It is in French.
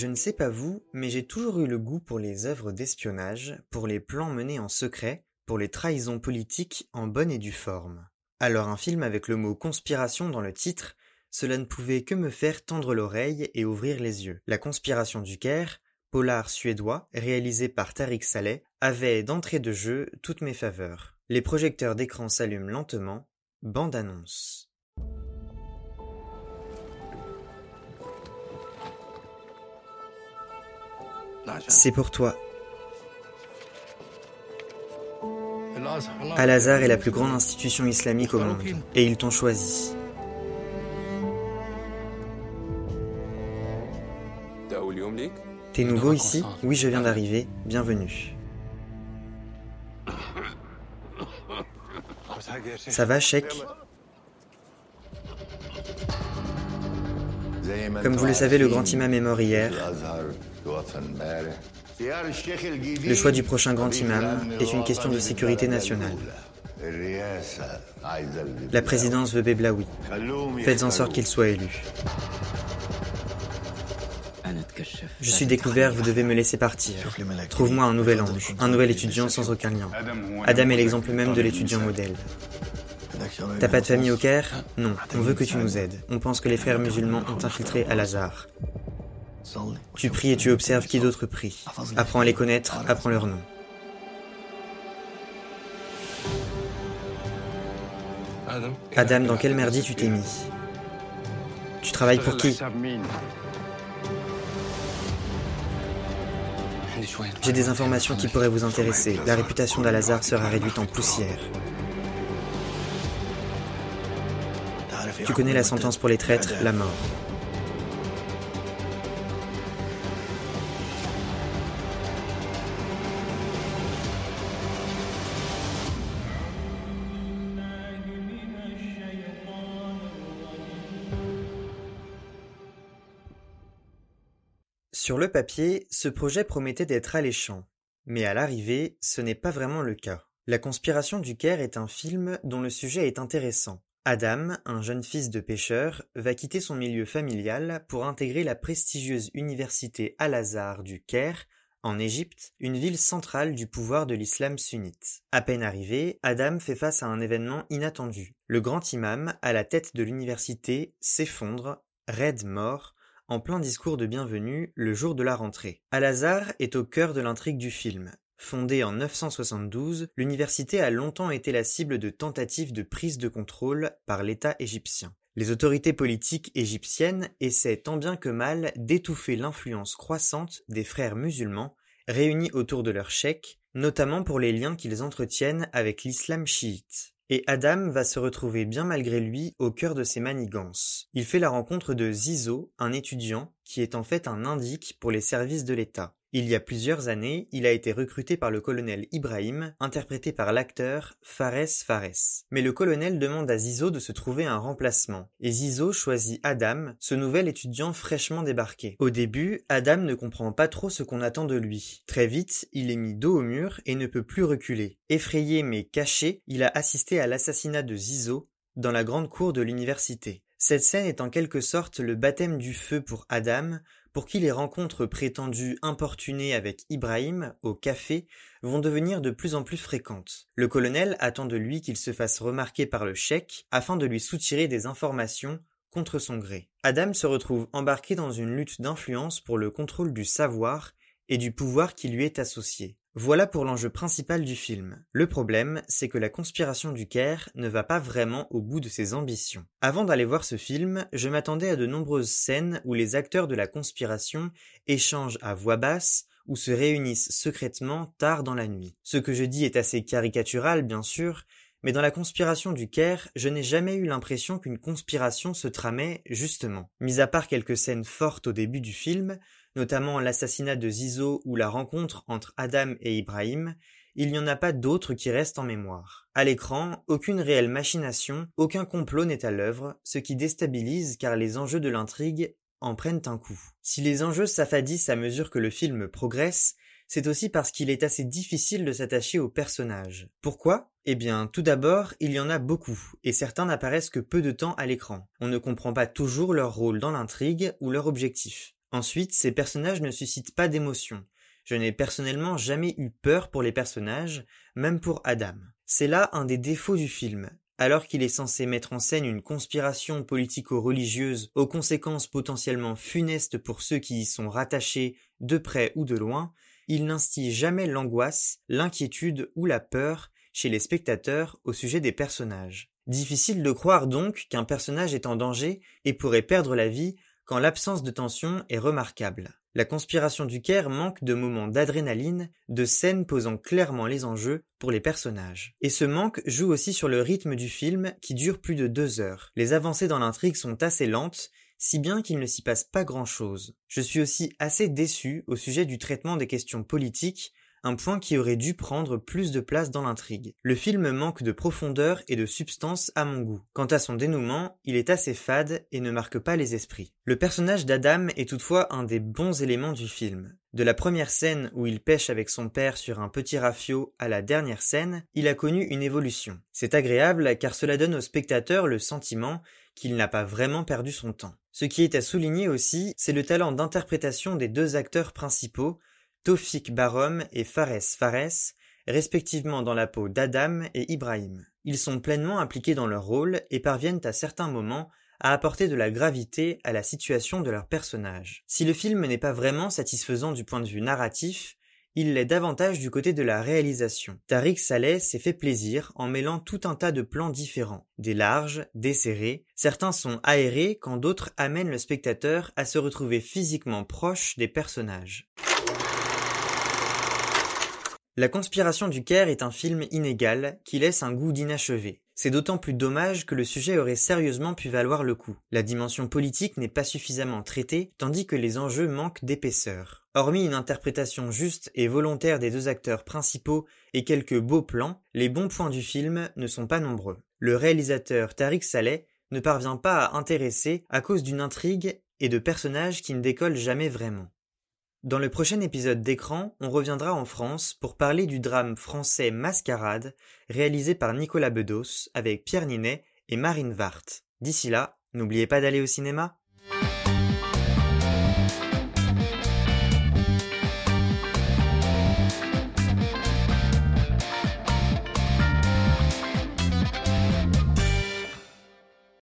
Je ne sais pas vous, mais j'ai toujours eu le goût pour les œuvres d'espionnage, pour les plans menés en secret, pour les trahisons politiques en bonne et due forme. Alors un film avec le mot conspiration dans le titre, cela ne pouvait que me faire tendre l'oreille et ouvrir les yeux. La conspiration du Caire, polar suédois, réalisé par Tariq Saleh, avait d'entrée de jeu toutes mes faveurs. Les projecteurs d'écran s'allument lentement, bande annonce. C'est pour toi. Al-Azhar est la plus grande institution islamique au monde, et ils t'ont choisi. T'es nouveau ici? Oui, je viens d'arriver. Bienvenue. Ça va, Sheikh? Comme vous le savez, le grand imam est mort hier. Le choix du prochain grand imam est une question de sécurité nationale. La présidence veut Beblaoui. Faites en sorte qu'il soit élu. Je suis découvert, vous devez me laisser partir. Trouve-moi un nouvel ange, un nouvel étudiant sans aucun lien. Adam est l'exemple même de l'étudiant modèle. T'as pas de famille au Caire? Non, on veut que tu nous aides. On pense que les frères musulmans ont infiltré Al-Azhar. Tu pries et tu observes qui d'autre prie. Apprends à les connaître, apprends leur nom. Adam, dans quelle merdie tu t'es mis? Tu travailles pour qui? J'ai des informations qui pourraient vous intéresser. La réputation d'Al-Azhar sera réduite en poussière. Tu connais la sentence pour les traîtres, la mort. Sur le papier, ce projet promettait d'être alléchant. Mais à l'arrivée, ce n'est pas vraiment le cas. La conspiration du Caire est un film dont le sujet est intéressant. Adam, un jeune fils de pêcheur, va quitter son milieu familial pour intégrer la prestigieuse université Al-Azhar du Caire, en Égypte, une ville centrale du pouvoir de l'islam sunnite. À peine arrivé, Adam fait face à un événement inattendu. Le grand imam, à la tête de l'université, s'effondre, raide mort, en plein discours de bienvenue le jour de la rentrée. Al-Azhar est au cœur de l'intrigue du film. Fondée en 972, l'université a longtemps été la cible de tentatives de prise de contrôle par l'État égyptien. Les autorités politiques égyptiennes essaient tant bien que mal d'étouffer l'influence croissante des frères musulmans réunis autour de leur cheikh, notamment pour les liens qu'ils entretiennent avec l'islam chiite. Et Adam va se retrouver bien malgré lui au cœur de ces manigances. Il fait la rencontre de Zizo, un étudiant, qui est en fait un indique pour les services de l'État. Il y a plusieurs années, il a été recruté par le colonel Ibrahim, interprété par l'acteur Fares Fares. Mais le colonel demande à Zizo de se trouver un remplacement, et Zizo choisit Adam, ce nouvel étudiant fraîchement débarqué. Au début, Adam ne comprend pas trop ce qu'on attend de lui. Très vite, il est mis dos au mur et ne peut plus reculer. Effrayé mais caché, il a assisté à l'assassinat de Zizo dans la grande cour de l'université. Cette scène est en quelque sorte le baptême du feu pour Adam, pour qui les rencontres prétendues importunées avec Ibrahim au café vont devenir de plus en plus fréquentes. Le colonel attend de lui qu'il se fasse remarquer par le cheikh afin de lui soutirer des informations contre son gré. Adam se retrouve embarqué dans une lutte d'influence pour le contrôle du savoir et du pouvoir qui lui est associé. Voilà pour l'enjeu principal du film. Le problème, c'est que la conspiration du Caire ne va pas vraiment au bout de ses ambitions. Avant d'aller voir ce film, je m'attendais à de nombreuses scènes où les acteurs de la conspiration échangent à voix basse ou se réunissent secrètement tard dans la nuit. Ce que je dis est assez caricatural, bien sûr, mais dans la conspiration du Caire, je n'ai jamais eu l'impression qu'une conspiration se tramait justement. Mis à part quelques scènes fortes au début du film, notamment l'assassinat de Zizo ou la rencontre entre Adam et Ibrahim, il n'y en a pas d'autres qui restent en mémoire. À l'écran, aucune réelle machination, aucun complot n'est à l'œuvre, ce qui déstabilise car les enjeux de l'intrigue en prennent un coup. Si les enjeux s'affadissent à mesure que le film progresse, c'est aussi parce qu'il est assez difficile de s'attacher aux personnages. Pourquoi? Eh bien, tout d'abord, il y en a beaucoup, et certains n'apparaissent que peu de temps à l'écran. On ne comprend pas toujours leur rôle dans l'intrigue ou leur objectif. Ensuite, ces personnages ne suscitent pas d'émotion. Je n'ai personnellement jamais eu peur pour les personnages, même pour Adam. C'est là un des défauts du film. Alors qu'il est censé mettre en scène une conspiration politico-religieuse aux conséquences potentiellement funestes pour ceux qui y sont rattachés de près ou de loin, il n'instille jamais l'angoisse, l'inquiétude ou la peur chez les spectateurs au sujet des personnages. Difficile de croire donc qu'un personnage est en danger et pourrait perdre la vie quand l'absence de tension est remarquable. La conspiration du Caire manque de moments d'adrénaline, de scènes posant clairement les enjeux pour les personnages. Et ce manque joue aussi sur le rythme du film qui dure plus de deux heures. Les avancées dans l'intrigue sont assez lentes, si bien qu'il ne s'y passe pas grand chose. Je suis aussi assez déçu au sujet du traitement des questions politiques un point qui aurait dû prendre plus de place dans l'intrigue. Le film manque de profondeur et de substance à mon goût. Quant à son dénouement, il est assez fade et ne marque pas les esprits. Le personnage d'Adam est toutefois un des bons éléments du film. De la première scène où il pêche avec son père sur un petit rafio à la dernière scène, il a connu une évolution. C'est agréable car cela donne au spectateur le sentiment qu'il n'a pas vraiment perdu son temps. Ce qui est à souligner aussi, c'est le talent d'interprétation des deux acteurs principaux, Tofik Barom et Fares Fares, respectivement dans la peau d'Adam et Ibrahim. Ils sont pleinement impliqués dans leur rôle et parviennent à certains moments à apporter de la gravité à la situation de leur personnage. Si le film n'est pas vraiment satisfaisant du point de vue narratif, il l'est davantage du côté de la réalisation. Tariq Saleh s'est fait plaisir en mêlant tout un tas de plans différents, des larges, des serrés, certains sont aérés quand d'autres amènent le spectateur à se retrouver physiquement proche des personnages. La conspiration du Caire est un film inégal qui laisse un goût d'inachevé. C'est d'autant plus dommage que le sujet aurait sérieusement pu valoir le coup. La dimension politique n'est pas suffisamment traitée, tandis que les enjeux manquent d'épaisseur. Hormis une interprétation juste et volontaire des deux acteurs principaux et quelques beaux plans, les bons points du film ne sont pas nombreux. Le réalisateur Tariq Saleh ne parvient pas à intéresser à cause d'une intrigue et de personnages qui ne décollent jamais vraiment. Dans le prochain épisode d'écran, on reviendra en France pour parler du drame français Mascarade, réalisé par Nicolas Bedos avec Pierre Ninet et Marine Vart. D'ici là, n'oubliez pas d'aller au cinéma.